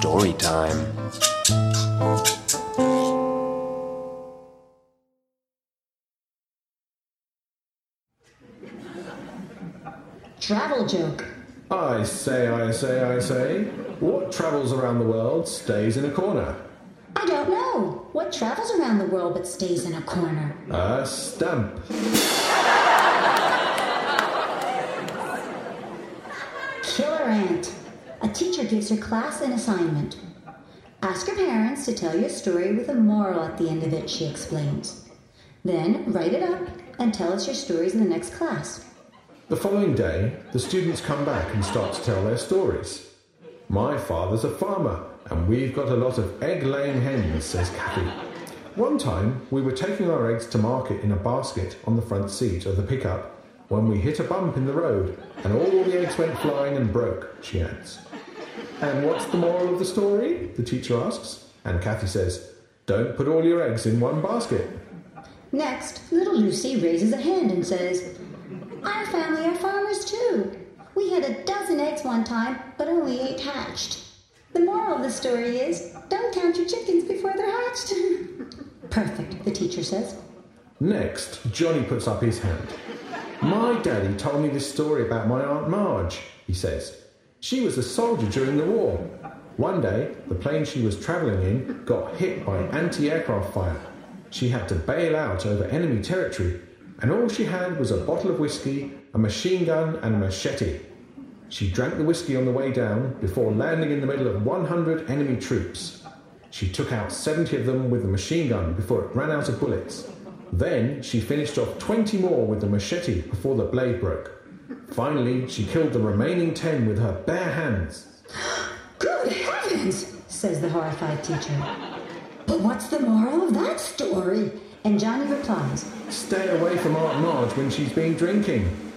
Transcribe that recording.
time. Travel joke. I say, I say, I say, what travels around the world stays in a corner? I don't know. What travels around the world but stays in a corner? A stamp. Killer ant. A teacher gives her class an assignment. Ask your parents to tell you a story with a moral at the end of it, she explains. Then write it up and tell us your stories in the next class. The following day, the students come back and start to tell their stories. My father's a farmer, and we've got a lot of egg laying hens, says Kathy. One time, we were taking our eggs to market in a basket on the front seat of the pickup when we hit a bump in the road, and all the eggs went flying and broke, she adds. And what's the moral of the story? The teacher asks. And Kathy says, Don't put all your eggs in one basket. Next, little Lucy raises a hand and says, Our family are farmers too. We had a dozen eggs one time, but only eight hatched. The moral of the story is don't count your chickens before they're hatched. Perfect, the teacher says. Next, Johnny puts up his hand. My daddy told me this story about my Aunt Marge, he says. She was a soldier during the war. One day, the plane she was travelling in got hit by anti aircraft fire. She had to bail out over enemy territory, and all she had was a bottle of whiskey, a machine gun, and a machete. She drank the whiskey on the way down before landing in the middle of 100 enemy troops. She took out 70 of them with the machine gun before it ran out of bullets. Then she finished off 20 more with the machete before the blade broke. Finally, she killed the remaining 10 with her bare hands. Good heavens, says the horrified teacher. But what's the moral of that story? And Johnny replies, Stay away from Aunt Marge when she's been drinking.